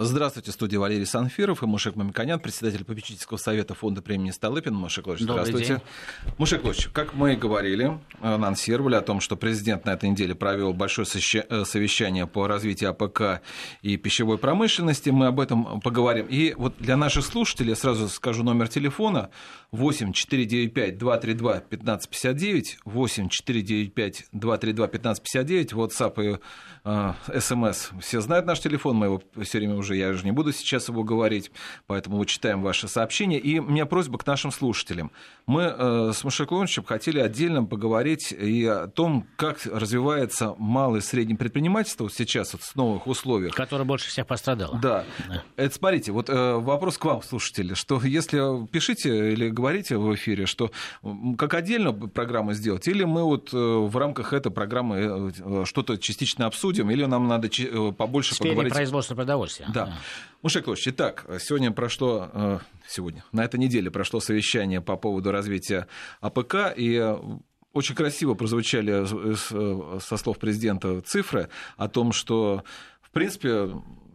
Здравствуйте, студия Валерий Санфиров и Мушег Мамиконян, председатель попечительского совета фонда премии Столыпин. Мушег Лорисович, здравствуйте. День. Мушег Лорисович, как мы и говорили, анонсировали о том, что президент на этой неделе провел большое э, совещание по развитию АПК и пищевой промышленности. Мы об этом поговорим. И вот для наших слушателей сразу скажу номер телефона 8 495 232 1559, 8 495 232 1559, WhatsApp и э, SMS. Все знают наш телефон, мы его все время уже уже я же не буду сейчас его говорить, поэтому мы читаем ваши сообщения. И у меня просьба к нашим слушателям. Мы э, с Машеклоновичем хотели отдельно поговорить и о том, как развивается малое и среднее предпринимательство вот сейчас вот, в новых условиях. Которое больше всех пострадало. Да. да. Это смотрите, вот э, вопрос к вам, слушатели, что если пишите или говорите в эфире, что как отдельно программу сделать, или мы вот э, в рамках этой программы э, что-то частично обсудим, или нам надо э, побольше в поговорить... производства продовольствия. Да. Мушег Лорисович, итак, сегодня прошло, э, сегодня, на этой неделе прошло совещание по поводу развития АПК, и э, очень красиво прозвучали э, со слов президента цифры о том, что в принципе,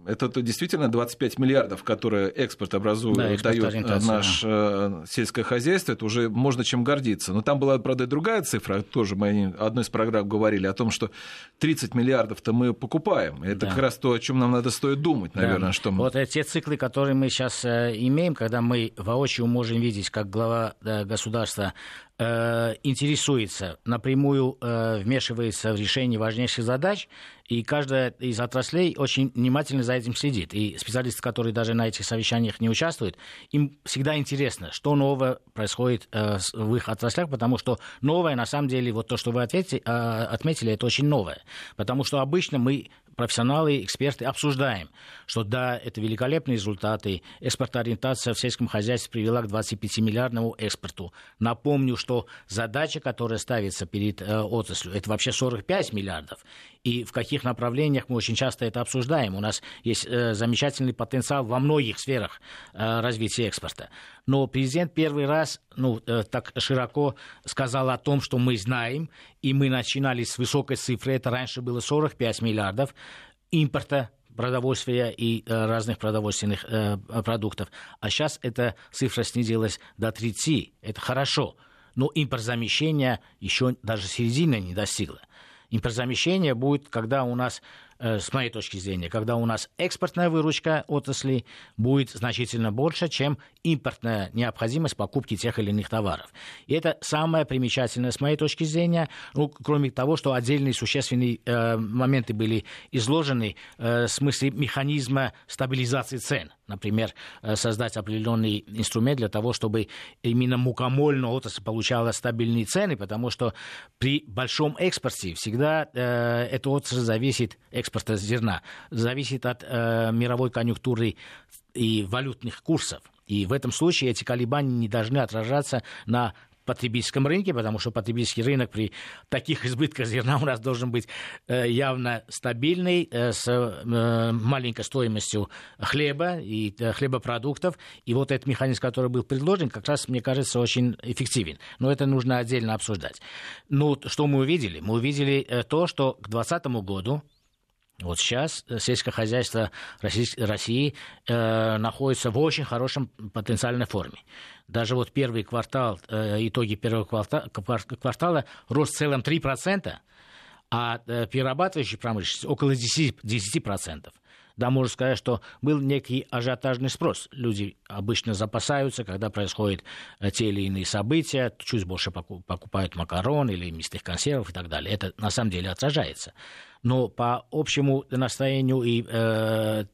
это действительно 25 миллиардов, которые экспорт образует, да, дает э, наше э, сельское хозяйство, это уже можно чем гордиться. Но там была, правда, и другая цифра, тоже мы одной из программ говорили о том, что 30 миллиардов-то мы покупаем. Это да. как раз то, о чем нам надо стоит думать, наверное. Да. Что мы... Вот те циклы, которые мы сейчас э, имеем, когда мы воочию можем видеть, как глава государства Э, интересуется, напрямую э, вмешивается в решение важнейших задач, и каждая из отраслей очень внимательно за этим следит. И специалисты, которые даже на этих совещаниях не участвуют, им всегда интересно, что нового происходит э, в их отраслях, потому что новое, на самом деле, вот то, что вы ответили, отметили, это очень новое. Потому что обычно мы профессионалы, эксперты обсуждаем, что да, это великолепные результаты, экспортоориентация в сельском хозяйстве привела к 25-миллиардному экспорту. Напомню, что задача, которая ставится перед э, отраслью, это вообще 45 миллиардов. И в каких направлениях мы очень часто это обсуждаем. У нас есть э, замечательный потенциал во многих сферах э, развития экспорта. Но президент первый раз ну, э, так широко сказал о том, что мы знаем, и мы начинали с высокой цифры, это раньше было 45 миллиардов импорта продовольствия и э, разных продовольственных э, продуктов. А сейчас эта цифра снизилась до 30. Это хорошо. Но импортзамещение еще даже середины не достигло. Импортзамещение будет, когда у нас с моей точки зрения, когда у нас экспортная выручка отрасли будет значительно больше, чем импортная необходимость покупки тех или иных товаров. И это самое примечательное с моей точки зрения, ну, кроме того, что отдельные существенные э, моменты были изложены э, в смысле механизма стабилизации цен. Например, э, создать определенный инструмент для того, чтобы именно мукомольная отрасль получала стабильные цены, потому что при большом экспорте всегда э, эта отрасль зависит, экспорта зерна, зависит от э, мировой конъюнктуры и валютных курсов. И в этом случае эти колебания не должны отражаться на потребительском рынке, потому что потребительский рынок при таких избытках зерна у нас должен быть э, явно стабильный, э, с э, маленькой стоимостью хлеба и хлебопродуктов. И вот этот механизм, который был предложен, как раз, мне кажется, очень эффективен. Но это нужно отдельно обсуждать. Ну, что мы увидели? Мы увидели то, что к 2020 году вот сейчас сельское хозяйство России, э, находится в очень хорошем потенциальной форме. Даже вот первый квартал, э, итоги первого квартала, квартала рост в целом 3%, а э, перерабатывающая промышленность около 10%. 10%. Да, можно сказать, что был некий ажиотажный спрос. Люди обычно запасаются, когда происходят э, те или иные события, чуть больше покупают макарон или мясных консервов и так далее. Это на самом деле отражается. Но по общему настроению и э,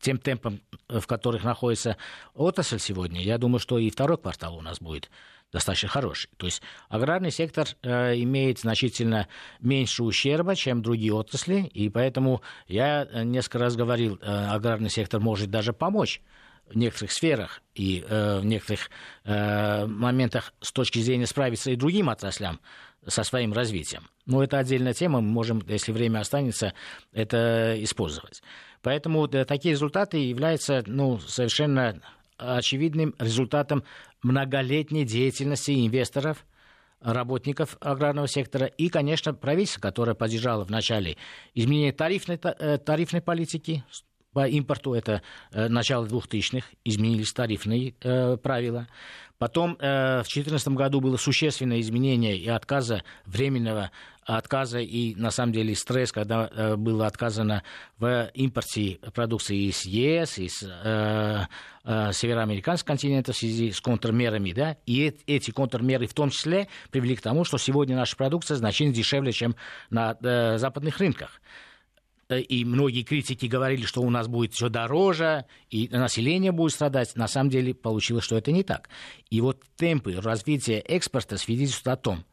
тем темпом, в которых находится отрасль сегодня, я думаю, что и второй квартал у нас будет достаточно хороший. То есть аграрный сектор э, имеет значительно меньше ущерба, чем другие отрасли, и поэтому я э, несколько раз говорил, э, аграрный сектор может даже помочь в некоторых сферах и э, в некоторых э, моментах с точки зрения справиться и другим отраслям со своим развитием. Но это отдельная тема, мы можем, если время останется, это использовать. Поэтому да, такие результаты являются ну, совершенно очевидным результатом многолетней деятельности инвесторов, работников аграрного сектора и, конечно, правительства, которое поддержало в начале изменение тарифной, э, тарифной политики, по импорту, это э, начало 2000-х, изменились тарифные э, правила. Потом э, в 2014 году было существенное изменение и отказа временного отказа и, на самом деле, стресс, когда э, было отказано в импорте продукции из ЕС, из э, э, североамериканского континента в связи с контрмерами, да, и э- эти контрмеры в том числе привели к тому, что сегодня наша продукция значительно дешевле, чем на э, западных рынках. Э, и многие критики говорили, что у нас будет все дороже, и население будет страдать. На самом деле получилось, что это не так. И вот темпы развития экспорта свидетельствуют о том,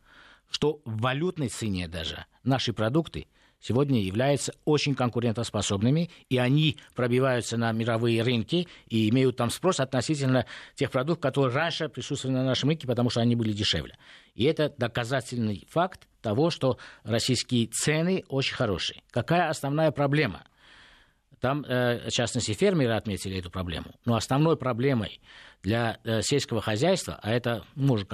что в валютной цене даже наши продукты сегодня являются очень конкурентоспособными, и они пробиваются на мировые рынки и имеют там спрос относительно тех продуктов, которые раньше присутствовали на нашем рынке, потому что они были дешевле. И это доказательный факт того, что российские цены очень хорошие. Какая основная проблема? Там, э, в частности, фермеры отметили эту проблему. Но основной проблемой для э, сельского хозяйства, а это может,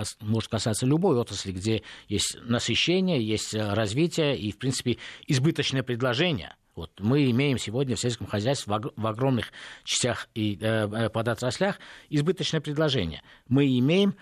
касаться любой отрасли, где есть насыщение, есть э, развитие и, в принципе, избыточное предложение. Вот мы имеем сегодня в сельском хозяйстве в огромных частях и э, подотраслях избыточное предложение. Мы имеем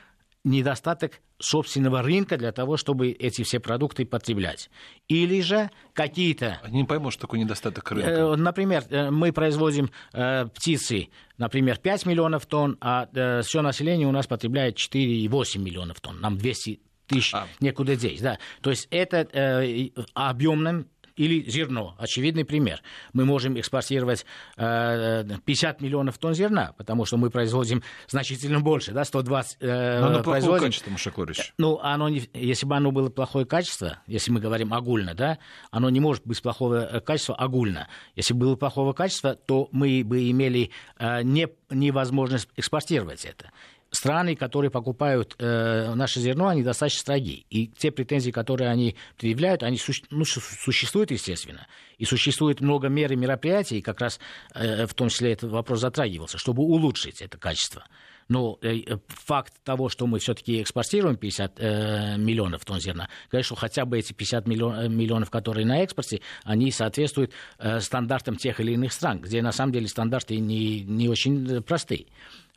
недостаток собственного рынка для того, чтобы эти все продукты потреблять. Или же какие-то... Они не поймут, что такое недостаток рынка. Э, например, э, мы производим э, птицы, например, 5 миллионов тонн, а все население у нас потребляет 4,8 миллионов тонн. Нам 200 тысяч а. некуда деть. Да. То есть это э, объемным или зерно. Очевидный пример. Мы можем экспортировать 50 э, миллионов тонн зерна, потому что мы производим значительно больше, да, 120 э, Но оно производим. качество, Мушаклович. Ну, оно не, если бы оно было плохое качество, если мы говорим огульно, да, оно не может быть плохого э, качества огульно. Если бы было плохого качества, то мы бы имели э, не, невозможность экспортировать это страны, которые покупают э, наше зерно, они достаточно строги. И те претензии, которые они предъявляют, они су- ну, существуют, естественно. И существует много мер и мероприятий, как раз э, в том числе этот вопрос затрагивался, чтобы улучшить это качество. Но э, факт того, что мы все-таки экспортируем 50 э, миллионов тонн зерна, конечно, хотя бы эти 50 миллион, э, миллионов, которые на экспорте, они соответствуют э, стандартам тех или иных стран, где на самом деле стандарты не, не очень простые.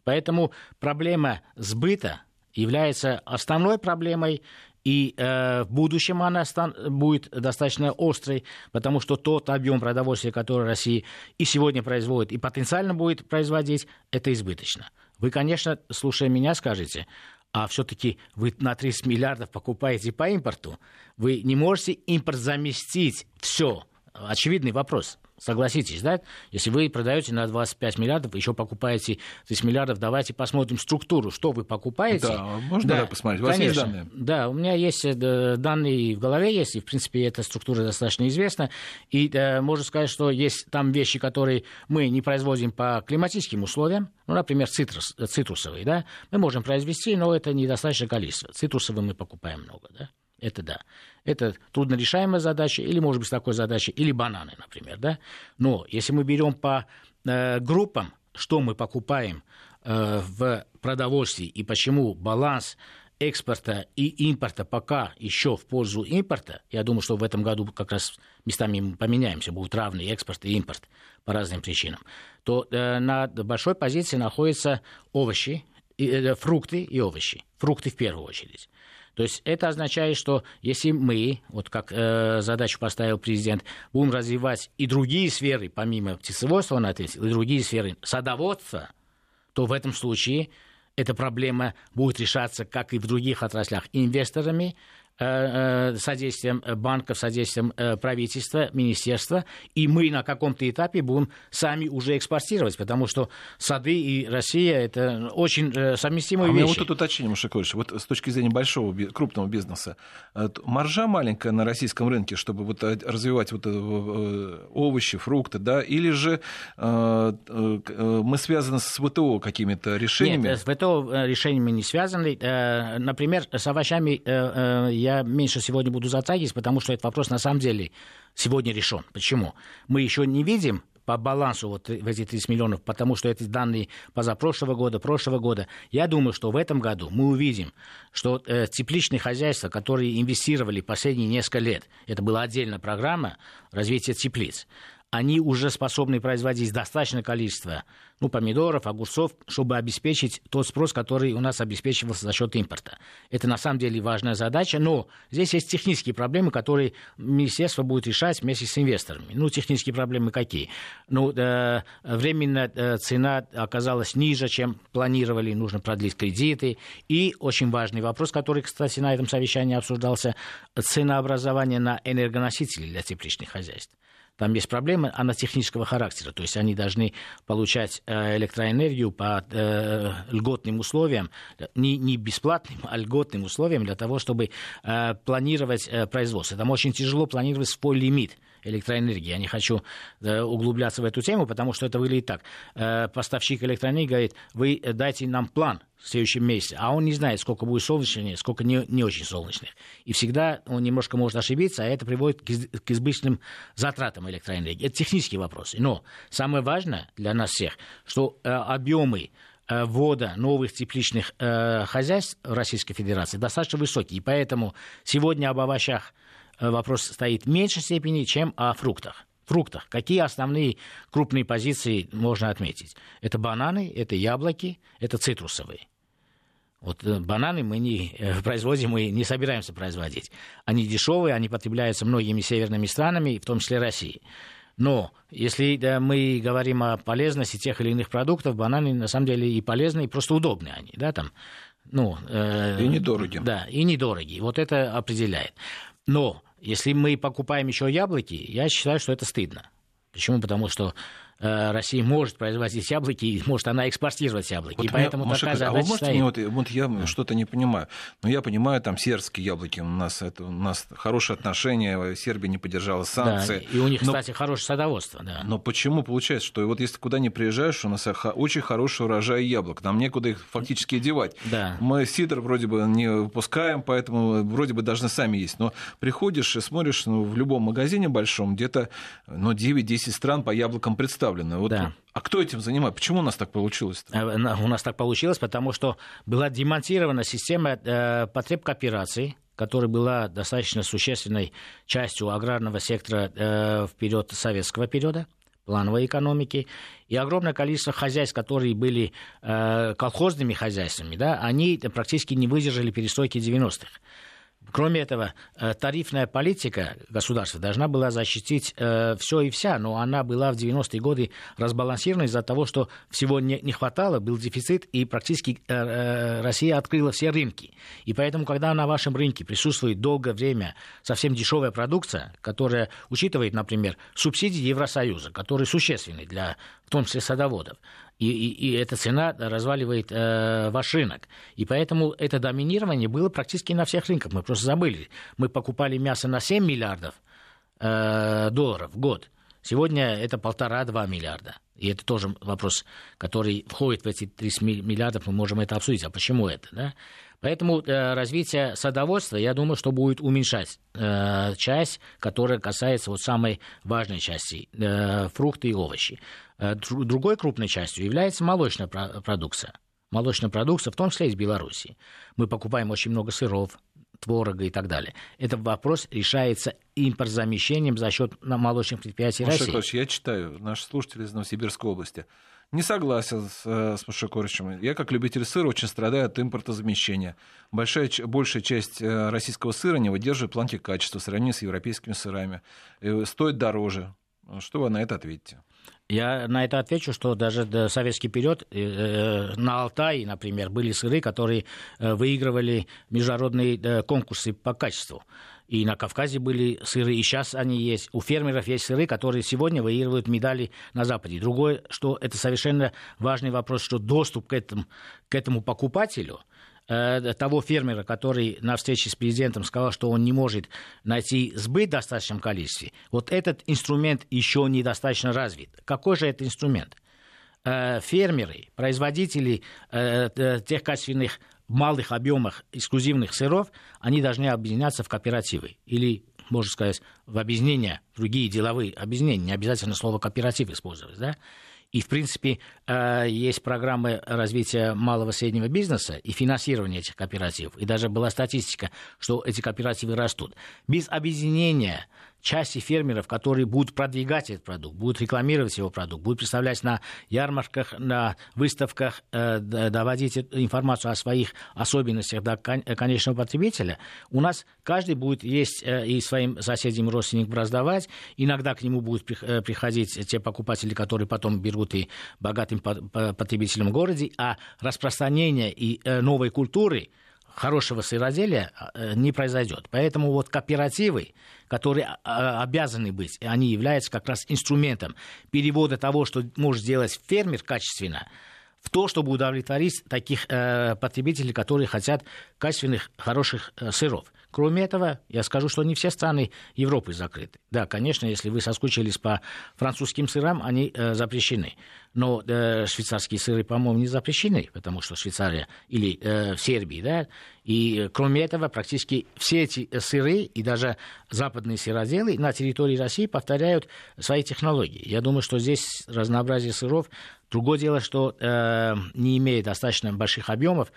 Поэтому проблема сбыта является основной проблемой, и э, в будущем она стан- будет достаточно острой, потому что тот объем продовольствия, который Россия и сегодня производит, и потенциально будет производить, это избыточно. Вы, конечно, слушая меня, скажете, а все-таки вы на 30 миллиардов покупаете по импорту, вы не можете импорт заместить все. Очевидный вопрос. Согласитесь, да? Если вы продаете на 25 миллиардов, еще покупаете 30 миллиардов, давайте посмотрим структуру, что вы покупаете. Да, можно да, посмотреть? У вас конечно. есть данные? Да, у меня есть э, данные в голове, есть, и, в принципе, эта структура достаточно известна. И да, можно сказать, что есть там вещи, которые мы не производим по климатическим условиям, ну, например, цитрус, цитрусовые, да, мы можем произвести, но это недостаточное количество. Цитрусовые мы покупаем много, да. Это да. Это труднорешаемая задача, или, может быть, такой задача, или бананы, например, да. Но если мы берем по э, группам, что мы покупаем э, в продовольствии и почему баланс экспорта и импорта пока еще в пользу импорта, я думаю, что в этом году как раз местами мы поменяемся, будут равны экспорт и импорт по разным причинам, то э, на большой позиции находятся овощи, э, фрукты и овощи. Фрукты в первую очередь. То есть это означает, что если мы, вот как э, задачу поставил президент, будем развивать и другие сферы, помимо птицеводства, он ответил, и другие сферы садоводства, то в этом случае эта проблема будет решаться, как и в других отраслях, инвесторами, содействием банков, содействием э, правительства, министерства, и мы на каком-то этапе будем сами уже экспортировать, потому что сады и Россия – это очень совместимые а вещи. А вот тут уточнение, Мушакович, вот с точки зрения большого, крупного бизнеса, маржа маленькая на российском рынке, чтобы вот развивать вот овощи, фрукты, да, или же мы связаны с ВТО какими-то решениями? Нет, с ВТО решениями не связаны. Например, с овощами я я меньше сегодня буду затрагивать, потому что этот вопрос на самом деле сегодня решен. Почему? Мы еще не видим по балансу вот в эти 30 миллионов, потому что это данные позапрошлого года, прошлого года. Я думаю, что в этом году мы увидим, что э, тепличные хозяйства, которые инвестировали последние несколько лет, это была отдельная программа развития теплиц, они уже способны производить достаточное количество ну, помидоров, огурцов, чтобы обеспечить тот спрос, который у нас обеспечивался за счет импорта. Это на самом деле важная задача, но здесь есть технические проблемы, которые министерство будет решать вместе с инвесторами. Ну, технические проблемы какие? Ну, э, временно э, цена оказалась ниже, чем планировали, нужно продлить кредиты. И очень важный вопрос, который, кстати, на этом совещании обсуждался, ценообразование на энергоносители для тепличных хозяйств. Там есть проблемы, она технического характера. То есть они должны получать э, электроэнергию по э, льготным условиям, не, не бесплатным, а льготным условиям для того, чтобы э, планировать производство. Там очень тяжело планировать свой лимит электроэнергии. Я не хочу углубляться в эту тему, потому что это выглядит так. Поставщик электроэнергии говорит, вы дайте нам план в следующем месяце, а он не знает, сколько будет солнечных, сколько не, не очень солнечных. И всегда он немножко может ошибиться, а это приводит к, к избыточным затратам электроэнергии. Это технические вопросы. Но самое важное для нас всех, что э, объемы э, ввода новых тепличных э, хозяйств Российской Федерации достаточно высокие. И поэтому сегодня об овощах э, вопрос стоит в меньшей степени, чем о фруктах фруктах. Какие основные крупные позиции можно отметить? Это бананы, это яблоки, это цитрусовые. Вот э, бананы мы не э, производим, мы не собираемся производить. Они дешевые, они потребляются многими северными странами, в том числе Россией. Но если да, мы говорим о полезности тех или иных продуктов, бананы на самом деле и полезны, и просто удобны они, да, там, ну, э, и недороги. Да, и недороги. Вот это определяет. Но если мы покупаем еще яблоки, я считаю, что это стыдно. Почему? Потому что Россия может производить яблоки, и может она экспортировать яблоки. Вот и поэтому Маша, такая задача а вы можете стоит. мне, вот, вот я что-то не понимаю, но я понимаю, там сербские яблоки, у нас, это, у нас хорошие отношения, Сербия не поддержала санкции. Да, и у них, но, кстати, хорошее садоводство. Да. Но почему получается, что вот если куда не приезжаешь, у нас очень хороший урожай яблок, нам некуда их фактически девать. Да. Мы сидр вроде бы не выпускаем, поэтому вроде бы должны сами есть. Но приходишь и смотришь ну, в любом магазине большом, где-то ну, 9-10 стран по яблокам представлены представлено. Вот, да. А кто этим занимается? Почему у нас так получилось? -то? Э, у нас так получилось, потому что была демонтирована система э, потреб коопераций, которая была достаточно существенной частью аграрного сектора э, в период советского периода плановой экономики, и огромное количество хозяйств, которые были э, колхозными хозяйствами, да, они практически не выдержали перестройки 90-х. Кроме этого, э, тарифная политика государства должна была защитить э, все и вся, но она была в 90-е годы разбалансирована из-за того, что всего не, хватало, был дефицит, и практически э, Россия открыла все рынки. И поэтому, когда на вашем рынке присутствует долгое время совсем дешевая продукция, которая учитывает, например, субсидии Евросоюза, которые существенны для, в том числе, садоводов, и, и, и эта цена разваливает э, ваш рынок. И поэтому это доминирование было практически на всех рынках. Мы просто забыли. Мы покупали мясо на 7 миллиардов э, долларов в год. Сегодня это полтора-два миллиарда. И это тоже вопрос, который входит в эти 30 миллиардов, мы можем это обсудить. А почему это? Да? Поэтому э, развитие садоводства, я думаю, что будет уменьшать э, часть, которая касается вот самой важной части э, фрукты и овощи. Э, другой крупной частью является молочная продукция. Молочная продукция, в том числе из Беларуси. Мы покупаем очень много сыров, творога и так далее. Этот вопрос решается импортзамещением за счет молочных предприятий Маша России. Клавич, я читаю, наши слушатели из Новосибирской области. Не согласен с, э, с Машакоричем. Я, как любитель сыра, очень страдаю от импортозамещения. Большая, большая часть э, российского сыра не выдерживает планки качества в сравнении с европейскими сырами. И стоит дороже. Что вы на это ответите? Я на это отвечу, что даже в советский период э, э, на Алтае, например, были сыры, которые э, выигрывали международные конкурсы по качеству. И на Кавказе были сыры, и сейчас они есть. У фермеров есть сыры, которые сегодня выигрывают медали на Западе. Другое, что это совершенно важный вопрос, что доступ к этому, к этому покупателю – того фермера, который на встрече с президентом сказал, что он не может найти сбыт в достаточном количестве, вот этот инструмент еще недостаточно развит. Какой же это инструмент? Э, фермеры, производители э, тех качественных малых объемах эксклюзивных сыров, они должны объединяться в кооперативы или можно сказать, в объединения, другие деловые объединения, не обязательно слово кооператив использовать, да, и, в принципе, э, есть программы развития малого и среднего бизнеса и финансирования этих кооперативов. И даже была статистика, что эти кооперативы растут. Без объединения части фермеров, которые будут продвигать этот продукт, будут рекламировать его продукт, будут представлять на ярмарках, на выставках, э, доводить информацию о своих особенностях до конечного потребителя, у нас каждый будет есть э, и своим соседям родственникам раздавать. Иногда к нему будут э, приходить те покупатели, которые потом берут и богатым потребителям в городе, а распространение и новой культуры – хорошего сыроделия э, не произойдет. Поэтому вот кооперативы, которые а, обязаны быть, они являются как раз инструментом перевода того, что может сделать фермер качественно, в то, чтобы удовлетворить таких э, потребителей, которые хотят качественных, хороших э, сыров. Кроме этого, я скажу, что не все страны Европы закрыты. Да, конечно, если вы соскучились по французским сырам, они э, запрещены. Но э, швейцарские сыры, по-моему, не запрещены, потому что Швейцария или э, Сербия, да. И э, кроме этого, практически все эти э, сыры и даже западные сыроделы на территории России повторяют свои технологии. Я думаю, что здесь разнообразие сыров. Другое дело, что э, не имеет достаточно больших объемов,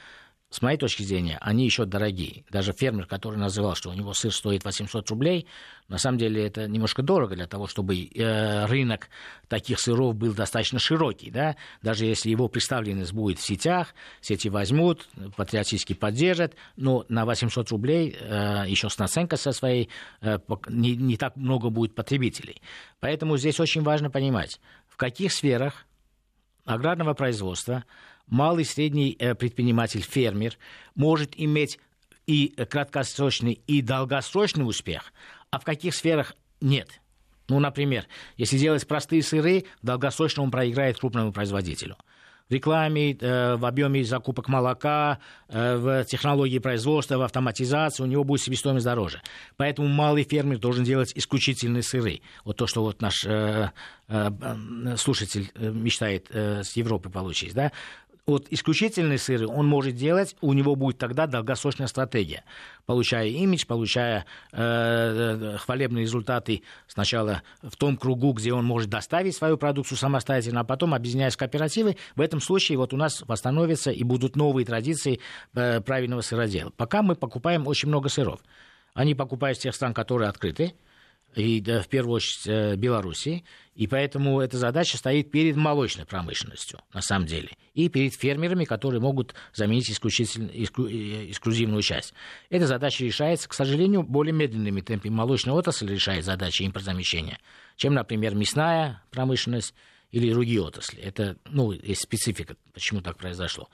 с моей точки зрения, они еще дорогие. Даже фермер, который называл, что у него сыр стоит 800 рублей, на самом деле это немножко дорого для того, чтобы э, рынок таких сыров был достаточно широкий. Да? Даже если его представленность будет в сетях, сети возьмут, патриотически поддержат, но на 800 рублей э, еще с наценкой со своей э, не, не так много будет потребителей. Поэтому здесь очень важно понимать, в каких сферах аграрного производства малый средний э, предприниматель, фермер, может иметь и краткосрочный, и долгосрочный успех, а в каких сферах нет. Ну, например, если делать простые сыры, долгосрочно он проиграет крупному производителю – в рекламе, э, в объеме закупок молока, э, в технологии производства, в автоматизации, у него будет себестоимость дороже. Поэтому малый фермер должен делать исключительные сыры. Вот то, что вот наш слушатель мечтает с Европы получить. Да? Вот исключительные сыры он может делать, у него будет тогда долгосрочная стратегия, получая имидж, получая э, хвалебные результаты сначала в том кругу, где он может доставить свою продукцию самостоятельно, а потом объединяясь кооперативы, в этом случае вот у нас восстановятся и будут новые традиции э, правильного сыродела. Пока мы покупаем очень много сыров. Они покупают с тех стран, которые открыты, и да, в первую очередь э, Белоруссии. И поэтому эта задача стоит перед молочной промышленностью, на самом деле, и перед фермерами, которые могут заменить исключительно, эксклю, э, эксклюзивную часть. Эта задача решается, к сожалению, более медленными темпами. Молочная отрасль решает задачи импортзамещения, чем, например, мясная промышленность или другие отрасли. Это, ну, есть специфика, почему так произошло.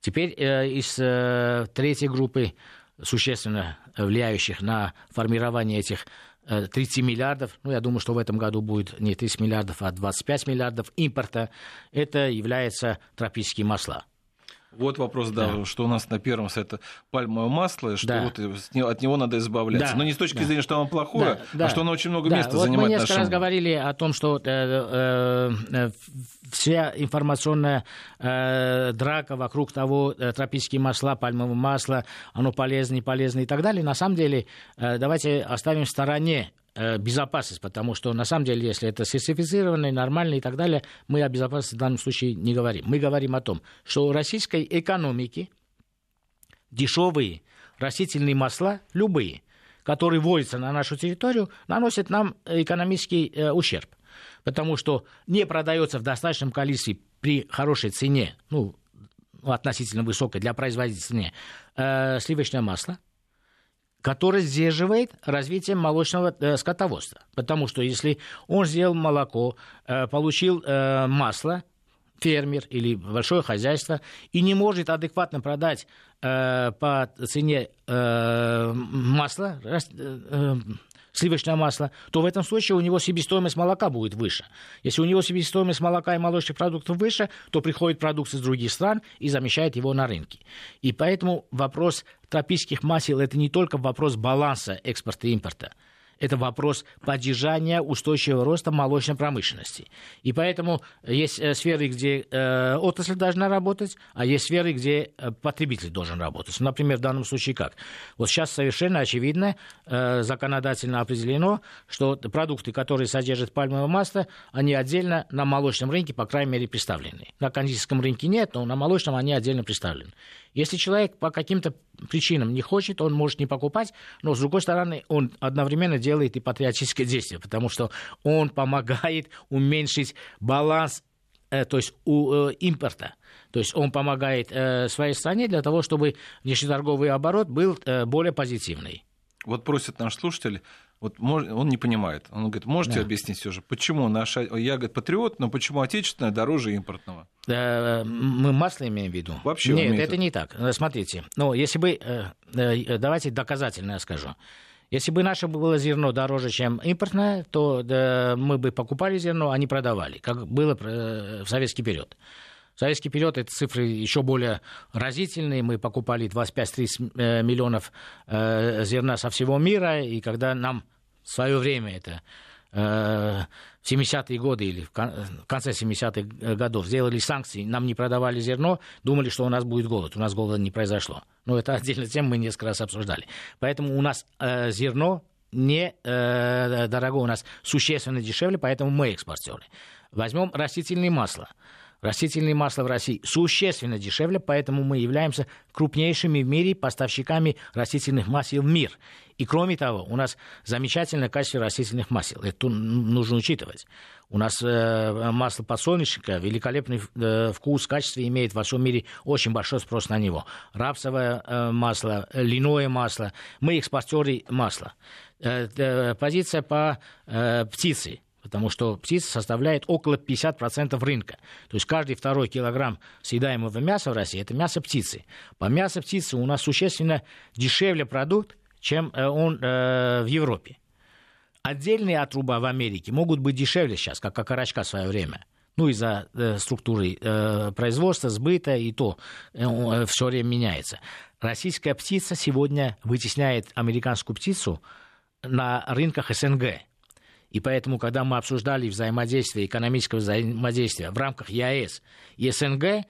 Теперь э, из э, третьей группы, существенно влияющих на формирование этих 30 э, миллиардов, ну, я думаю, что в этом году будет не 30 миллиардов, а 25 миллиардов импорта, это является тропические масла. Вот вопрос, да, да, что у нас на первом это пальмовое масло, что да. вот от него надо избавляться. Да. Но не с точки да. зрения, что оно плохое, да. а что оно очень много да. места вот занимает. Мы несколько нашим... раз говорили о том, что э, э, э, вся информационная э, драка вокруг того, э, тропические масла, пальмовое масло, оно полезно, не полезно и так далее. На самом деле, э, давайте оставим в стороне безопасность, потому что на самом деле, если это сертифицированное, нормальное и так далее, мы о безопасности в данном случае не говорим. Мы говорим о том, что у российской экономики дешевые растительные масла, любые, которые вводятся на нашу территорию, наносят нам экономический э, ущерб. Потому что не продается в достаточном количестве при хорошей цене, ну, относительно высокой для производителя цене, э, сливочное масло – который сдерживает развитие молочного э, скотоводства. Потому что если он сделал молоко, э, получил э, масло, фермер или большое хозяйство, и не может адекватно продать э, по цене э, масла, э, сливочное масло, то в этом случае у него себестоимость молока будет выше. Если у него себестоимость молока и молочных продуктов выше, то приходит продукция из других стран и замещает его на рынке. И поэтому вопрос тропических масел – это не только вопрос баланса экспорта и импорта – это вопрос поддержания устойчивого роста молочной промышленности. И поэтому есть э, сферы, где э, отрасль должна работать, а есть сферы, где э, потребитель должен работать. Например, в данном случае как? Вот сейчас совершенно очевидно, законодательно определено, что продукты, которые содержат пальмовое масло, они отдельно на молочном рынке, по крайней мере, представлены. На кондитерском рынке нет, но на молочном они отдельно представлены. Если человек по каким-то причинам не хочет, он может не покупать, но, с другой стороны, он одновременно делает и патриотическое действие, потому что он помогает уменьшить баланс, э, то есть у э, импорта. То есть он помогает э, своей стране для того, чтобы внешнеторговый оборот был э, более позитивный. Вот просит наш слушатель вот он не понимает. Он говорит, можете да. объяснить все же, почему наша, я, говорит, патриот, но почему отечественное дороже импортного? Мы масло имеем в виду? Вообще Нет, это не так. Смотрите, ну, если бы, э, э, давайте доказательно я скажу. Если бы наше было зерно дороже, чем импортное, то да, мы бы покупали зерно, а не продавали, как было э, в советский период. В советский период эти цифры еще более разительные. Мы покупали 25-30 миллионов зерна со всего мира, и когда нам в свое время это э, в 70-е годы или в конце 70-х годов сделали санкции, нам не продавали зерно, думали, что у нас будет голод. У нас голода не произошло. Но это отдельная тема, мы несколько раз обсуждали. Поэтому у нас э, зерно не э, дорого, у нас существенно дешевле, поэтому мы экспортеры. Возьмем растительное масло. Растительное масло в России существенно дешевле, поэтому мы являемся крупнейшими в мире поставщиками растительных масел в мир. И кроме того, у нас замечательное качество растительных масел. Это нужно учитывать. У нас э, масло подсолнечника, великолепный э, вкус, качество имеет во всем мире очень большой спрос на него. Рапсовое э, масло, льняное масло. Мы экспортеры масла. Э, э, позиция по э, птице потому что птица составляет около 50% рынка. То есть каждый второй килограмм съедаемого мяса в России – это мясо птицы. По мясу птицы у нас существенно дешевле продукт, чем э, он э, в Европе. Отдельные отруба в Америке могут быть дешевле сейчас, как окорочка в свое время. Ну, из-за э, структуры э, производства, сбыта, и то э, все время меняется. Российская птица сегодня вытесняет американскую птицу на рынках СНГ. И поэтому, когда мы обсуждали взаимодействие, экономическое взаимодействие в рамках ЕАЭС и СНГ,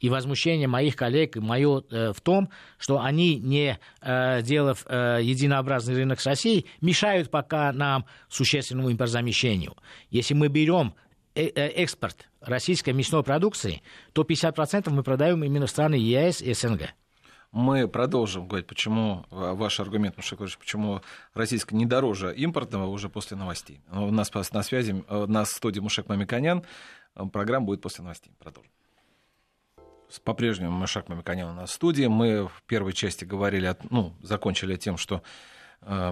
и возмущение моих коллег, мое э, в том, что они, не э, делав э, единообразный рынок с Россией, мешают пока нам существенному импортзамещению. Если мы берем э, экспорт российской мясной продукции, то 50% мы продаем именно в страны ЕАЭС и СНГ. Мы продолжим говорить, почему ваш аргумент, Мушакович, почему российское не дороже импортного уже после новостей. У нас на связи, у нас в студии Мушек Мамиканян. Программа будет после новостей. Продолжим. По-прежнему Мушек Мамиканян у нас в студии. Мы в первой части говорили, ну, закончили тем, что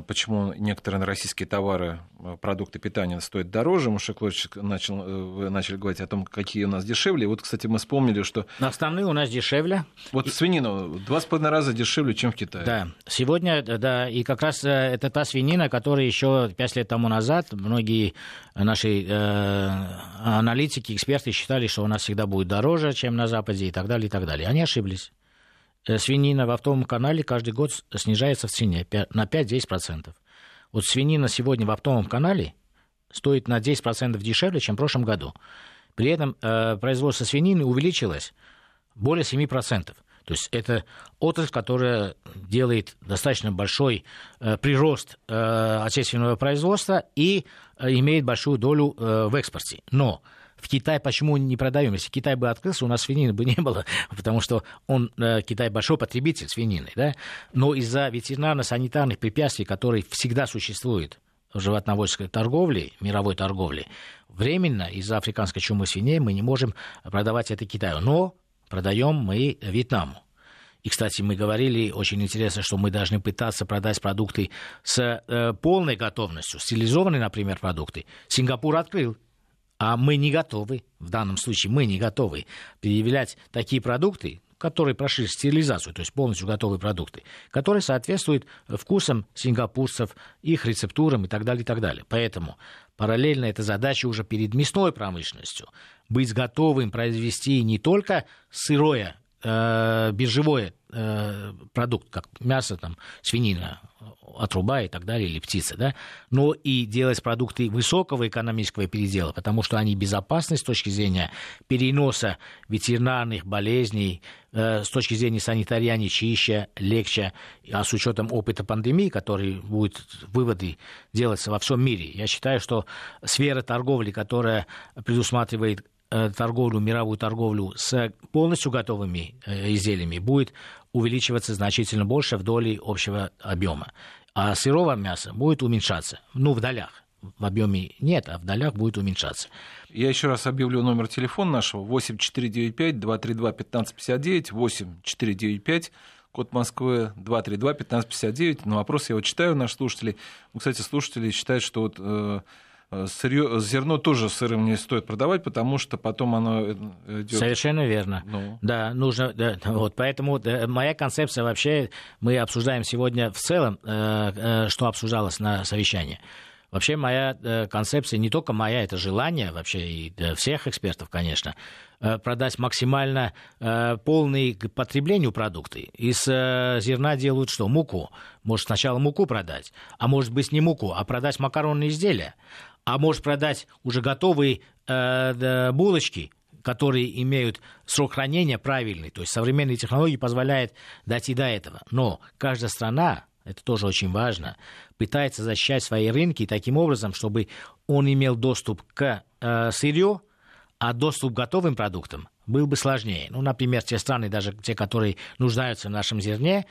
почему некоторые российские товары, а, продукты питания стоят дороже. Мушеклович начал, э, вы начали говорить о том, какие у нас дешевле. И вот, кстати, мы вспомнили, что... Основные у нас дешевле. Вот и... свинина два с половиной раза дешевле, чем в Китае. Да, сегодня, да, и как раз э, это та свинина, которая еще пять лет тому назад многие наши э, аналитики, эксперты считали, что у нас всегда будет дороже, чем на Западе и так далее, и так далее. Они ошиблись. Э, свинина в оптовом канале каждый год снижается в цене на 5-10%. Вот свинина сегодня в оптовом канале стоит на 10% дешевле, чем в прошлом году. При этом э, производство свинины увеличилось более 7%. То есть это отрасль, которая делает достаточно большой э, прирост э, отечественного производства и э, имеет большую долю э, в экспорте. Но в Китай почему не продаем? Если Китай бы открылся, у нас свинины бы не было, потому что он, э, Китай большой потребитель свинины, да? но из-за ветеринарно-санитарных препятствий, которые всегда существуют в животноводческой торговле, мировой торговле, временно из-за африканской чумы свиней мы не можем продавать это Китаю. Но продаем мы Вьетнаму. И, кстати, мы говорили, очень интересно, что мы должны пытаться продать продукты с э, полной готовностью, стилизованные, например, продукты. Сингапур открыл а мы не готовы, в данном случае мы не готовы предъявлять такие продукты, которые прошли стерилизацию, то есть полностью готовые продукты, которые соответствуют вкусам сингапурцев, их рецептурам и так далее, и так далее. Поэтому параллельно эта задача уже перед мясной промышленностью быть готовым произвести не только сырое э, биржевой э, продукт, как мясо, там, свинина, отруба и так далее, или птица, да, но и делать продукты высокого экономического передела, потому что они безопасны с точки зрения переноса ветеринарных болезней, э, с точки зрения санитарии они чище, легче, а с учетом опыта пандемии, который будет выводы делаться во всем мире, я считаю, что сфера торговли, которая предусматривает торговлю, мировую торговлю с полностью готовыми изделиями будет увеличиваться значительно больше в доле общего объема. А сырого мяса будет уменьшаться, ну, в долях. В объеме нет, а в долях будет уменьшаться. Я еще раз объявлю номер телефона нашего 8495-232-1559, 8495 код Москвы 232-1559. На вопрос я вот читаю наших слушателей. Ну, кстати, слушатели считают, что вот э, сырье, зерно тоже сырым не стоит продавать, потому что потом оно э, идет. Совершенно верно. Ну. Да, нужно. Да, вот, поэтому да, моя концепция вообще мы обсуждаем сегодня в целом, э, э, что обсуждалось на совещании. Вообще моя э, концепция, не только моя, это желание вообще и э, всех экспертов, конечно, э, продать максимально э, полные к потреблению продукты. Из э, зерна делают что? Муку. Может сначала муку продать, а может быть не муку, а продать макаронные изделия. А может продать уже готовые э, булочки, которые имеют срок хранения правильный. То есть современные технологии позволяют дойти до этого. Но каждая страна это тоже очень важно, пытается защищать свои рынки таким образом, чтобы он имел доступ к э, сырью, а доступ к готовым продуктам был бы сложнее. Ну, например, те страны, даже те, которые нуждаются в нашем зерне,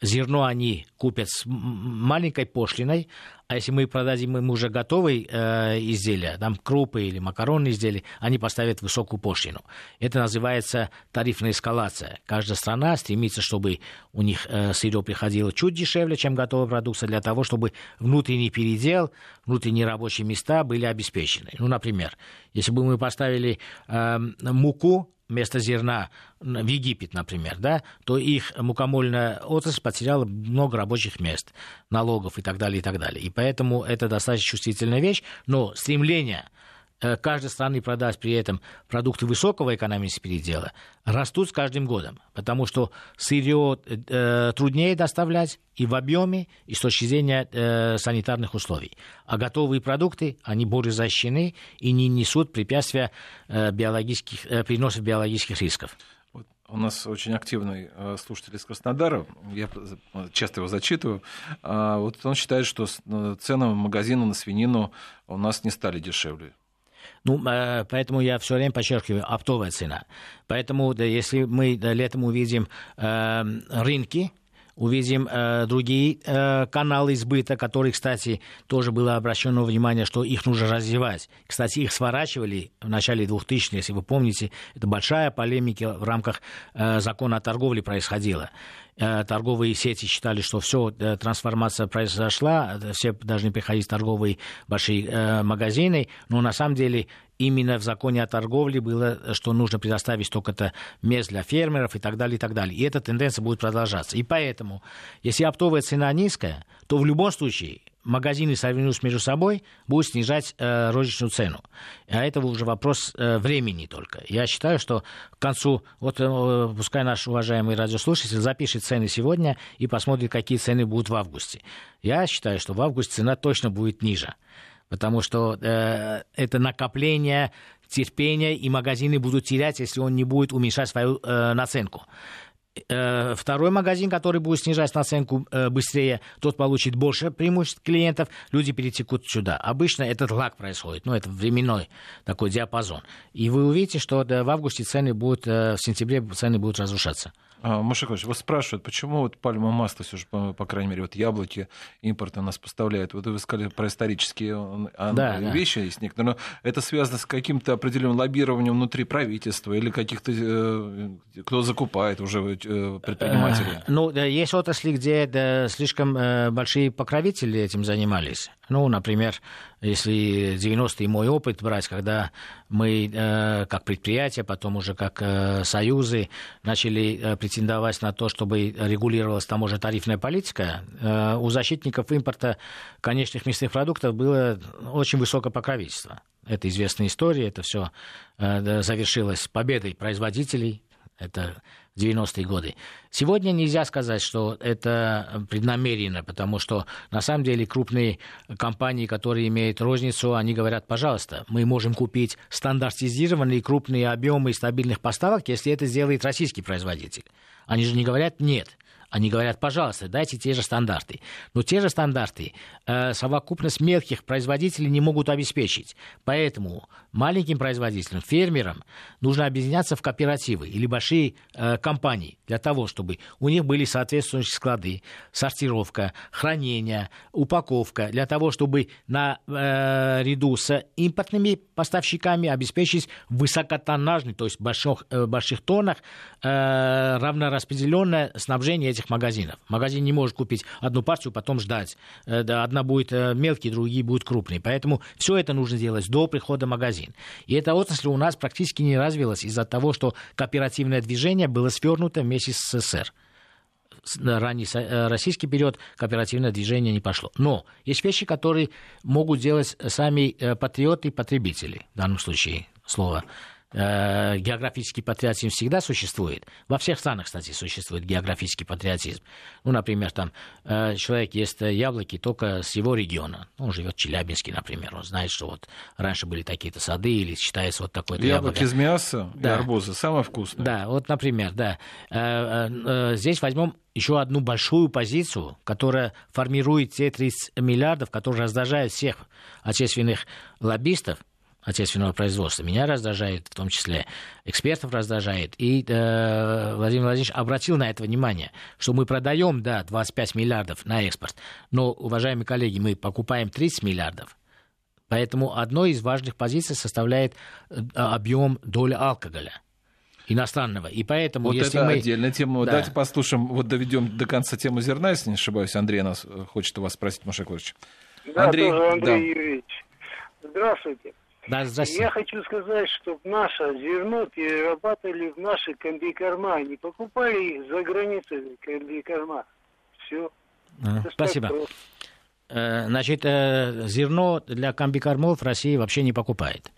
зерно они купят с маленькой пошлиной, а если мы продадим им уже готовые э, изделия, там крупы или макаронные изделия, они поставят высокую пошлину. Это называется тарифная эскалация. Каждая страна стремится, чтобы у них э, сырье приходило чуть дешевле, чем готовая продукция, для того, чтобы внутренний передел, внутренние рабочие места были обеспечены. Ну, например, если бы мы поставили э, муку вместо зерна в Египет, например, да, то их мукомольная отрасль потеряла много рабочих мест, налогов и так далее, и так далее. И поэтому это достаточно чувствительная вещь, но стремление каждой страны продать при этом продукты высокого экономического передела растут с каждым годом, потому что сырье э, труднее доставлять и в объеме, и с точки зрения э, санитарных условий. А готовые продукты, они более защищены и не несут препятствия э, биологических, э, переносов биологических рисков. У нас очень активный э, слушатель из Краснодара, я часто его зачитываю. А вот он считает, что э, цены в магазины на свинину у нас не стали дешевле. Ну, э, поэтому я все время подчеркиваю, оптовая цена. Поэтому, да, если мы летом увидим э, рынки, увидим э, другие э, каналы сбыта, которые, кстати, тоже было обращено внимание, что их нужно развивать. Кстати, их сворачивали в начале 2000-х, если вы помните, это большая полемика в рамках э, закона о торговле происходила. Э, торговые сети считали, что все, э, трансформация произошла, э, все должны приходить в торговые большие магазины, но на самом деле именно в законе о торговле было, что нужно предоставить только-то мест для фермеров и так далее, и так далее. И эта тенденция будет продолжаться. И поэтому, если оптовая цена низкая, то в любом случае магазины, соревнуются между собой, будут снижать э, розничную цену. А это уже вопрос э, времени только. Я считаю, что к концу, вот э, пускай наш уважаемый радиослушатель запишет цены сегодня и посмотрит, какие цены будут в августе. Я считаю, что в августе цена точно будет ниже. Потому что э, это накопление терпения, и магазины будут терять, если он не будет уменьшать свою э, наценку. Э, второй магазин, который будет снижать наценку э, быстрее, тот получит больше преимуществ клиентов, люди перетекут сюда. Обычно этот лаг происходит, ну, это временной такой диапазон. И вы увидите, что в августе цены будут, э, в сентябре цены будут разрушаться. А, Машикович, вас спрашивают, почему вот пальмовое масло все же, по, по крайней мере, вот яблоки импорта нас поставляют. Вот вы сказали про исторические а, да, вещи да. есть некоторые, но это связано с каким-то определенным лоббированием внутри правительства или каких-то, э, кто закупает уже э, предприниматели? Ну, есть отрасли, где слишком э, большие покровители этим занимались. Ну, например, если 90-е мой опыт брать, когда мы э, как предприятие, потом уже как э, союзы начали э, претендовать на то, чтобы регулировалась таможенно-тарифная политика, э, у защитников импорта конечных мясных продуктов было очень высокое покровительство. Это известная история, это все э, завершилось победой производителей. Это 90-е годы. Сегодня нельзя сказать, что это преднамеренно, потому что на самом деле крупные компании, которые имеют розницу, они говорят, пожалуйста, мы можем купить стандартизированные крупные объемы стабильных поставок, если это сделает российский производитель. Они же не говорят нет. Они говорят, пожалуйста, дайте те же стандарты. Но те же стандарты э, совокупность мелких производителей не могут обеспечить. Поэтому маленьким производителям, фермерам нужно объединяться в кооперативы или большие э, компании для того, чтобы у них были соответствующие склады, сортировка, хранение, упаковка, для того, чтобы на э, ряду с импортными поставщиками обеспечить высокотоннажный, то есть больших, э, больших тоннах, э, равнораспределенное снабжение этих магазинов. Магазин не может купить одну партию, потом ждать. Э, одна будет э, мелкие, другие будут крупные. Поэтому все это нужно делать до прихода в магазин. И эта отрасль у нас практически не развилась из-за того, что кооперативное движение было свернуто вместе с СССР ранний э, российский период кооперативное движение не пошло. Но есть вещи, которые могут делать сами патриоты и потребители, в данном случае слово э, географический патриотизм всегда существует. Во всех странах, кстати, существует географический патриотизм. Ну, например, там э, человек ест яблоки только с его региона. Он живет в Челябинске, например. Он знает, что вот раньше были такие-то сады или считается вот такое-то яблоко. Яблоки из мяса да. и арбуза самое вкусное. Да, вот, например, да. Э, э, э, здесь возьмем еще одну большую позицию, которая формирует те 30 миллиардов, которые раздражают всех отечественных лоббистов, отечественного производства. Меня раздражает, в том числе экспертов раздражает. И э, Владимир Владимирович обратил на это внимание, что мы продаем, да, 25 миллиардов на экспорт, но, уважаемые коллеги, мы покупаем 30 миллиардов. Поэтому одной из важных позиций составляет э, объем доли алкоголя иностранного. И поэтому, вот если это мы... отдельная тема. Да. Давайте послушаем, вот доведем до конца тему зерна, если не ошибаюсь. Андрей нас э, хочет у вас спросить, Маша Егорович. Да, Андрей, тоже Андрей да. Юрьевич. Здравствуйте. Да, здравствуйте. Я хочу сказать, чтобы наше зерно перерабатывали в наши комбикорма, не покупали за границей комбикорма. Все. А, спасибо. Э, значит, э, зерно для комбикормов Россия вообще не покупает.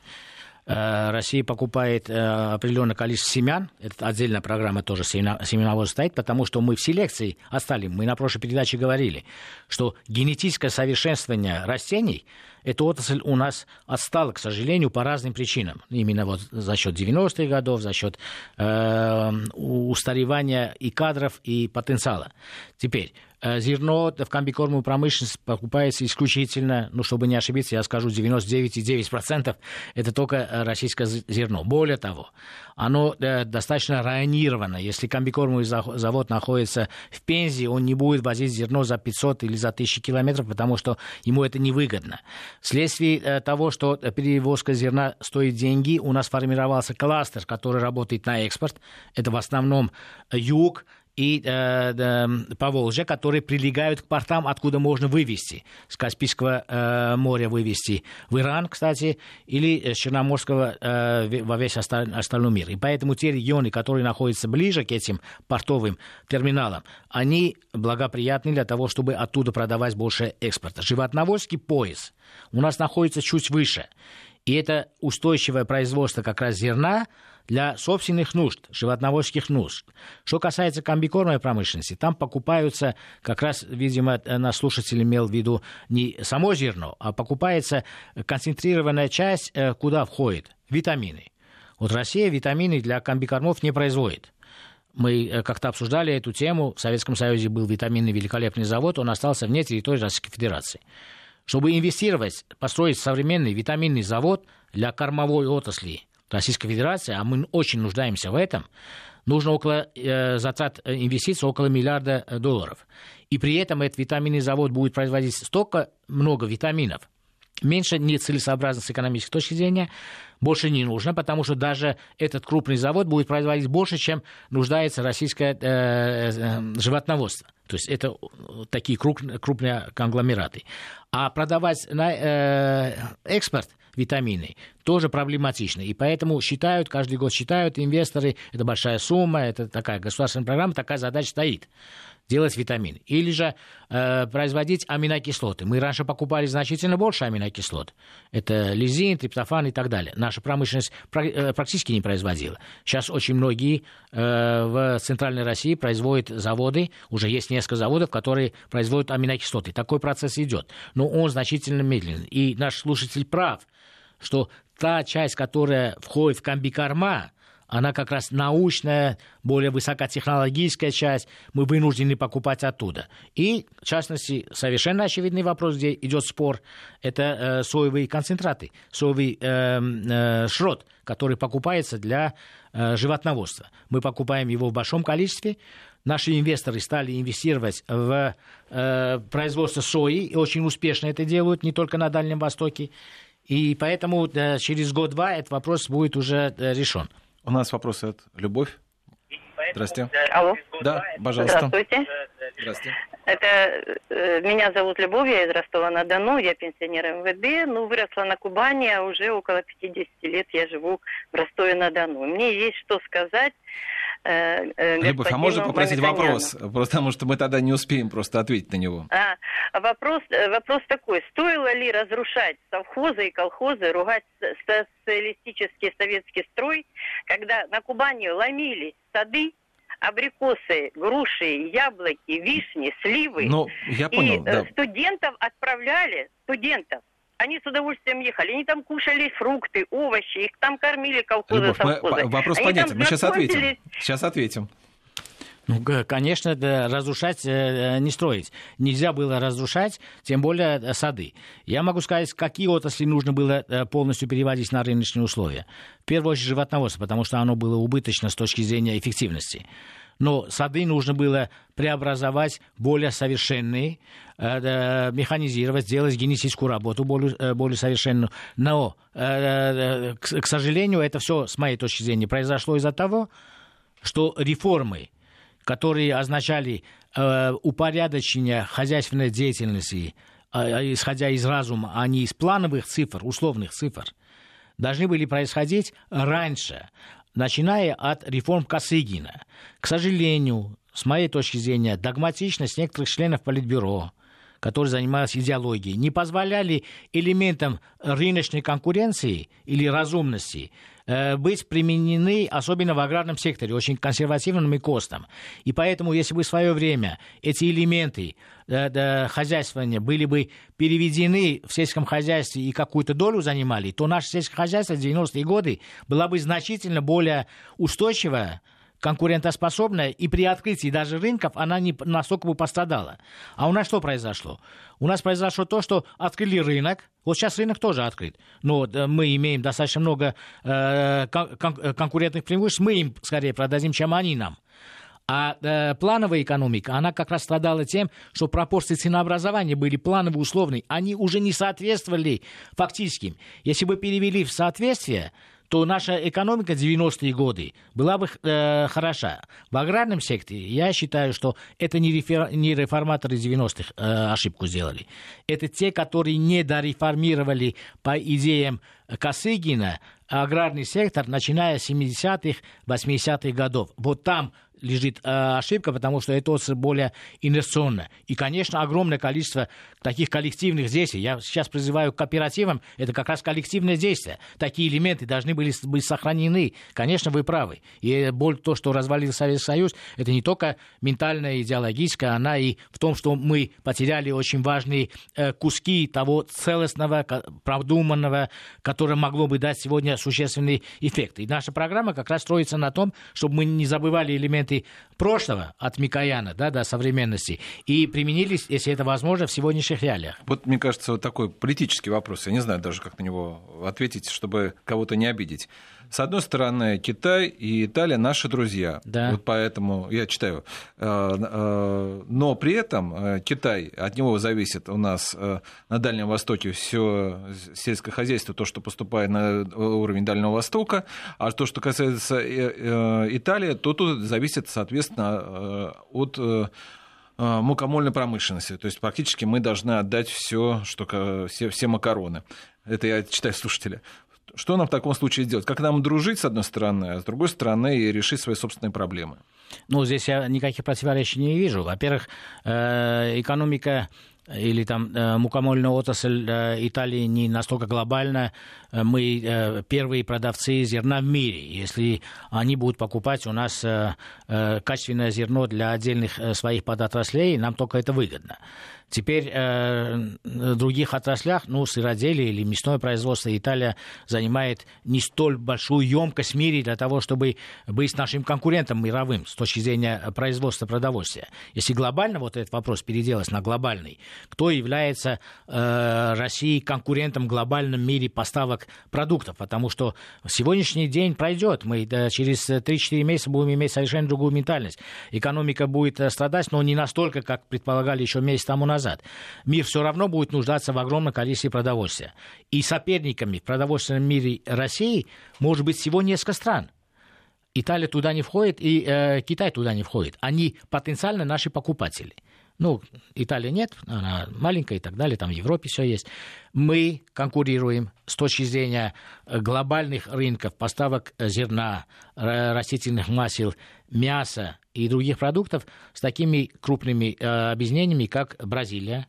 Э, Россия покупает определенное количество семян. Это отдельная программа тоже семеновоз стоит, потому что мы в селекции оставили. Мы на прошлой передаче говорили, что генетическое совершенствование растений – эта отрасль у нас отстала, к сожалению, по разным причинам. Именно вот за счет 90-х годов, за счет э, устаревания и кадров, и потенциала. Теперь, зерно в комбикормовую промышленность покупается исключительно, ну, чтобы не ошибиться, я скажу 99,9% это только российское зерно. Более того, оно э, достаточно районировано. Если комбикормовый завод находится в Пензе, он не будет возить зерно за 500 или за 1000 километров, потому что ему это невыгодно. Вследствие э, того, что перевозка зерна стоит деньги, у нас формировался кластер, который работает на экспорт. Это в основном юг, и э, э, Поволжья, которые прилегают к портам, откуда можно вывести. С Каспийского э, моря вывести в Иран, кстати, или с Черноморского э, во весь осталь, остальной мир. И поэтому те регионы, которые находятся ближе к этим портовым терминалам, они благоприятны для того, чтобы оттуда продавать больше экспорта. Животноводский пояс у нас находится чуть выше. И это устойчивое производство как раз зерна, для собственных нужд, животноводческих нужд. Что касается комбикормовой промышленности, там покупаются, как раз, видимо, наш слушатель имел в виду не само зерно, а покупается концентрированная часть, э, куда входит витамины. Вот Россия витамины для комбикормов не производит. Мы э, как-то обсуждали эту тему. В Советском Союзе был витаминный великолепный завод, он остался вне территории Российской Федерации. Чтобы инвестировать, построить современный витаминный завод для кормовой отрасли Российской Федерации, а мы очень нуждаемся в этом, нужно около э, затрат э, инвестиций около миллиарда э, долларов. И при этом этот витаминный завод будет производить столько много витаминов, меньше нецелесообразно с экономической точки зрения, больше не нужно, потому что даже этот крупный завод будет производить больше, чем нуждается российское э, э, животноводство. То есть это такие крупные, крупные конгломераты. А продавать на э, экспорт витамины, тоже проблематично. И поэтому считают, каждый год считают инвесторы, это большая сумма, это такая государственная программа, такая задача стоит делать витамин. Или же э, производить аминокислоты. Мы раньше покупали значительно больше аминокислот. Это лизин, триптофан и так далее. Наша промышленность э, практически не производила. Сейчас очень многие э, в Центральной России производят заводы, уже есть несколько заводов, которые производят аминокислоты. Такой процесс идет. Но он значительно медленный. И наш слушатель прав – что та часть, которая входит в комбикорма, она как раз научная, более высокотехнологическая часть, мы вынуждены покупать оттуда. И, в частности, совершенно очевидный вопрос, где идет спор, это э, соевые концентраты, соевый э, э, шрот, который покупается для э, животноводства. Мы покупаем его в большом количестве, наши инвесторы стали инвестировать в э, производство сои, и очень успешно это делают, не только на Дальнем Востоке. И поэтому э, через год-два этот вопрос будет уже э, решен. У нас вопросы от Любовь. Здрасте. Алло. Да, пожалуйста. Здравствуйте. Здравствуйте. Это э, меня зовут Любовь, я из Ростова-на-Дону, я пенсионер МВД, ну, выросла на Кубани, а уже около 50 лет я живу в Ростове-на-Дону. Мне есть что сказать Э, э, Любовь, а можно попросить вопрос? Потому что мы тогда не успеем просто ответить на него. А, вопрос, э, вопрос такой. Стоило ли разрушать совхозы и колхозы, ругать социалистический советский строй, когда на Кубани ломились сады, абрикосы, груши, яблоки, вишни, сливы. Ну, я понял, и да. студентов отправляли, студентов, они с удовольствием ехали. Они там кушали фрукты, овощи, их там кормили колхозы, Любовь, совхозы. Мы, вопрос Они понятен, мы сейчас ответим. Сейчас ответим. Ну, конечно, да, разрушать, э, не строить. Нельзя было разрушать, тем более э, сады. Я могу сказать, какие отрасли нужно было э, полностью переводить на рыночные условия. В первую очередь животноводство, потому что оно было убыточно с точки зрения эффективности но сады нужно было преобразовать более совершенные, э, механизировать, сделать генетическую работу более, э, более совершенную. Но, э, к, сожалению, это все, с моей точки зрения, произошло из-за того, что реформы, которые означали упорядочение хозяйственной деятельности, э, исходя из разума, а не из плановых цифр, условных цифр, должны были происходить раньше начиная от реформ Косыгина. К сожалению, с моей точки зрения, догматичность некоторых членов Политбюро, которые занимались идеологией, не позволяли элементам рыночной конкуренции или разумности быть применены, особенно в аграрном секторе, очень консервативным и костом. И поэтому, если бы в свое время эти элементы э, э, хозяйствования были бы переведены в сельском хозяйстве и какую-то долю занимали, то наше сельское хозяйство в 90-е годы было бы значительно более устойчивое, конкурентоспособная, и при открытии даже рынков она не настолько бы пострадала. А у нас что произошло? У нас произошло то, что открыли рынок, вот сейчас рынок тоже открыт, но мы имеем достаточно много э, кон- конкурентных преимуществ, мы им скорее продадим, чем они нам. А э, плановая экономика, она как раз страдала тем, что пропорции ценообразования были плановые, условные. Они уже не соответствовали фактическим. Если бы перевели в соответствие, то наша экономика 90-е годы была бы э, хороша. В аграрном секторе я считаю, что это не, рефер... не реформаторы 90-х э, ошибку сделали. Это те, которые не дореформировали по идеям Косыгина аграрный сектор, начиная с 70-х, 80-х годов. Вот там лежит э, ошибка, потому что это отрасль более инвестиционная. И, конечно, огромное количество таких коллективных действий. Я сейчас призываю к кооперативам, это как раз коллективное действие. Такие элементы должны были быть сохранены. Конечно, вы правы. И боль то, что развалил Советский Союз, это не только ментальная, идеологическая, она и в том, что мы потеряли очень важные э, куски того целостного, продуманного, которое могло бы дать сегодня существенный эффект. И наша программа как раз строится на том, чтобы мы не забывали элементы элементы прошлого от Микояна да, до современности и применились, если это возможно, в сегодняшних реалиях. Вот, мне кажется, вот такой политический вопрос. Я не знаю даже, как на него ответить, чтобы кого-то не обидеть. С одной стороны, Китай и Италия наши друзья. Да. Вот поэтому я читаю. Э, э, но при этом э, Китай, от него зависит у нас на Дальнем Востоке все сельское хозяйство, то, что поступает на уровень Дальнего Востока. А то, что касается Италии, то тут зависит, соответственно, от мукомольной промышленности. То есть практически мы должны отдать все, что, все, все макароны. Это я читаю слушателя. Что нам в таком случае делать? Как нам дружить, с одной стороны, а с другой стороны, и решить свои собственные проблемы? Ну, здесь я никаких противоречий не вижу. Во-первых, э, экономика или там э, мукомольная отрасль э, Италии не настолько глобальна. Мы первые продавцы зерна в мире. Если они будут покупать у нас качественное зерно для отдельных своих подотраслей, нам только это выгодно. Теперь э, в других отраслях, ну, сыроделие или мясное производство, Италия занимает не столь большую емкость в мире для того, чтобы быть нашим конкурентом мировым с точки зрения производства продовольствия. Если глобально вот этот вопрос переделать на глобальный, кто является э, России конкурентом в глобальном мире поставок продуктов? Потому что сегодняшний день пройдет, мы да, через 3-4 месяца будем иметь совершенно другую ментальность. Экономика будет э, страдать, но не настолько, как предполагали еще месяц тому назад назад. Мир все равно будет нуждаться в огромном количестве продовольствия. И соперниками в продовольственном мире России может быть всего несколько стран. Италия туда не входит, и э, Китай туда не входит. Они потенциально наши покупатели. Ну, Италия нет, она маленькая и так далее, там в Европе все есть. Мы конкурируем с точки зрения э, глобальных рынков поставок зерна, растительных масел, мяса и других продуктов с такими крупными э, объединениями, как Бразилия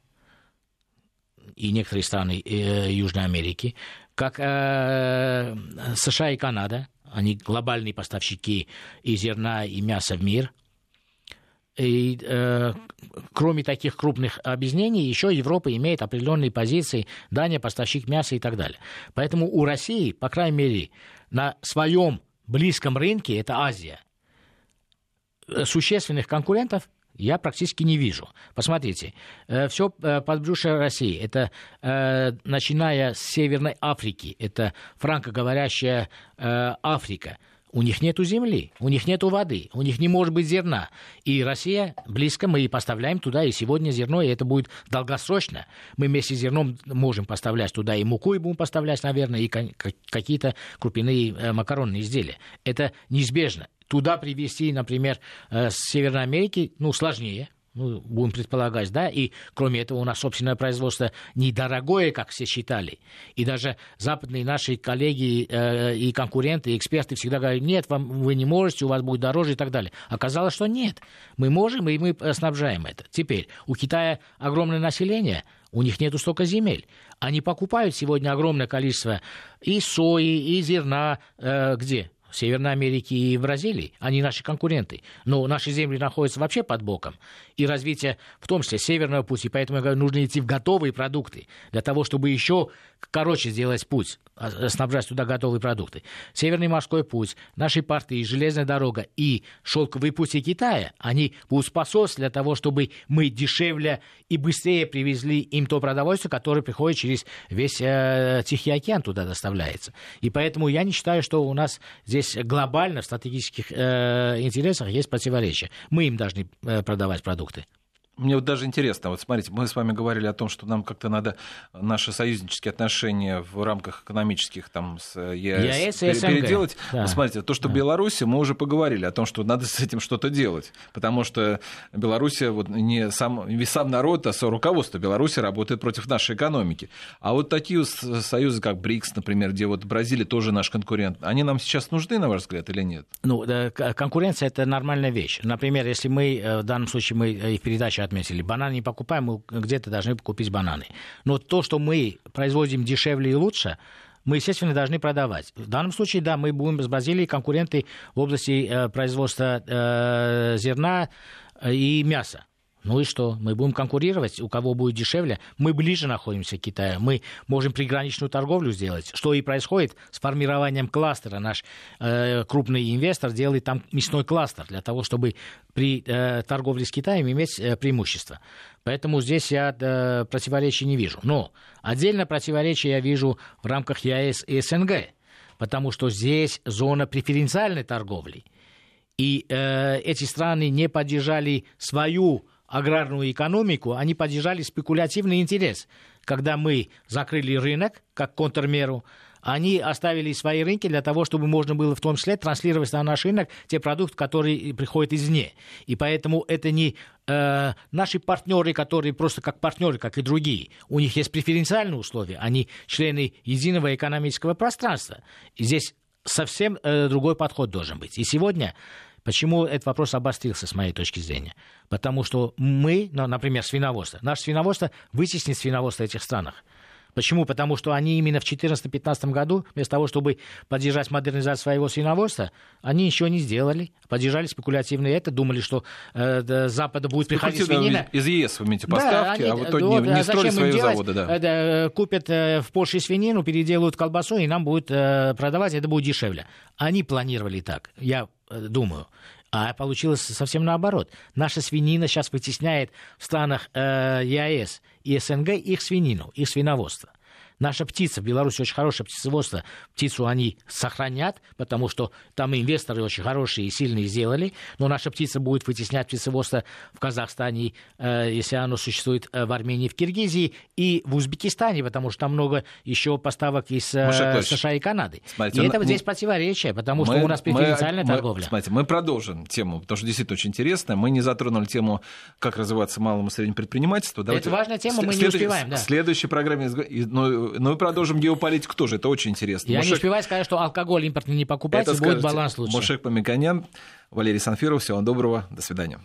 и некоторые страны э, Южной Америки, как э, США и Канада, они глобальные поставщики и зерна, и мяса в мир. И э, кроме таких крупных объединений, еще Европа имеет определенные позиции, Дания поставщик мяса и так далее. Поэтому у России, по крайней мере, на своем близком рынке, это Азия, Э, существенных конкурентов я практически не вижу. Посмотрите, э, все э, подбрюшье России, это начиная с Северной Африки, это франкоговорящая Африка, у них нет земли, у них нет воды, у них не может быть зерна. И Россия близко, мы и поставляем туда и сегодня зерно, и это будет долгосрочно. Мы вместе с зерном можем поставлять туда и муку, и будем поставлять, наверное, и какие-то крупяные макаронные изделия. Это неизбежно туда привезти, например, э, с Северной Америки, ну, сложнее, ну, будем предполагать, да, и кроме этого у нас собственное производство недорогое, как все считали. И даже западные наши коллеги э, и конкуренты, и эксперты всегда говорят, нет, вам, вы не можете, у вас будет дороже и так далее. Оказалось, что нет. Мы можем, и мы снабжаем это. Теперь, у Китая огромное население, у них нету столько земель. Они покупают сегодня огромное количество и сои, и зерна, э, где? Северной Америки и Бразилии, они наши конкуренты. Но наши земли находятся вообще под боком. И развитие, в том числе, северного пути. Поэтому я говорю, нужно идти в готовые продукты для того, чтобы еще короче сделать путь, а, снабжать туда готовые продукты. Северный морской путь, наши порты, железная дорога и шелковые пути Китая, они будут способствовать для того, чтобы мы дешевле и быстрее привезли им то продовольствие, которое приходит через весь э, Тихий океан туда доставляется. И поэтому я не считаю, что у нас здесь глобально в стратегических э, интересах есть противоречие. Мы им должны э, продавать продукты. Мне вот даже интересно, вот смотрите, мы с вами говорили о том, что нам как-то надо наши союзнические отношения в рамках экономических там с ЕС, ЕС переделать. Да. смотрите, то, что да. Беларусь, мы уже поговорили о том, что надо с этим что-то делать, потому что Беларусь, вот не сам, не сам народ, а руководство Беларуси работает против нашей экономики. А вот такие союзы, как БРИКС, например, где вот Бразилия тоже наш конкурент, они нам сейчас нужны, на ваш взгляд, или нет? Ну, конкуренция – это нормальная вещь. Например, если мы, э, в данном случае мы э, и в передаче отметили. Бананы не покупаем, мы где-то должны купить бананы. Но то, что мы производим дешевле и лучше, мы, естественно, должны продавать. В данном случае, да, мы будем с Бразилией конкуренты в области э, производства э, зерна э, и мяса. Ну и что? Мы будем конкурировать, у кого будет дешевле. Мы ближе находимся к Китаю. Мы можем приграничную торговлю сделать. Что и происходит с формированием кластера. Наш э, крупный инвестор делает там мясной кластер для того, чтобы при э, торговле с Китаем иметь э, преимущество. Поэтому здесь я э, противоречий не вижу. Но отдельно противоречие я вижу в рамках ЕАЭС и СНГ. Потому что здесь зона преференциальной торговли. И э, эти страны не поддержали свою аграрную экономику, они поддержали спекулятивный интерес. Когда мы закрыли рынок, как контрмеру, они оставили свои рынки для того, чтобы можно было в том числе транслировать на наш рынок те продукты, которые приходят извне. И поэтому это не э, наши партнеры, которые просто как партнеры, как и другие. У них есть преференциальные условия. Они члены единого экономического пространства. И здесь совсем э, другой подход должен быть. И сегодня Почему этот вопрос обострился, с моей точки зрения? Потому что мы, ну, например, свиноводство, наше свиноводство вытеснит свиноводство этих странах. Почему? Потому что они именно в 2014-2015 году, вместо того, чтобы поддержать модернизацию своего свиноводства, они ничего не сделали. Поддержали спекулятивно это, думали, что э, Запада будет приходить свинина. Из ЕС вы имеете поставки, да, они, а в итоге вот, не, не строили свои делать? заводы. Да. Это, купят э, в Польше свинину, переделают колбасу, и нам будет э, продавать, это будет дешевле. Они планировали так, я э, думаю. А получилось совсем наоборот. Наша свинина сейчас вытесняет в странах э, ЕАЭС и СНГ их свинину, их свиноводство. Наша птица, в Беларуси очень хорошее птицеводство, птицу они сохранят, потому что там инвесторы очень хорошие и сильные сделали, но наша птица будет вытеснять птицеводство в Казахстане, э, если оно существует э, в Армении, в Киргизии и в Узбекистане, потому что там много еще поставок из э, США и Канады. Смотрите, и это вот здесь противоречие, потому мы, что у нас преференциальная мы, торговля. Смотрите, мы продолжим тему, потому что действительно очень интересно. Мы не затронули тему, как развиваться малому и среднему предпринимательству. Давайте... Это важная тема, мы не успеваем. Да. В следующей программе, ну, но мы продолжим геополитику тоже, это очень интересно. Я Мушек... не успеваю сказать, что алкоголь импортный не покупать, это и будет баланс лучше. Мушек Памиканян, Валерий Санфиров, всего вам доброго, до свидания.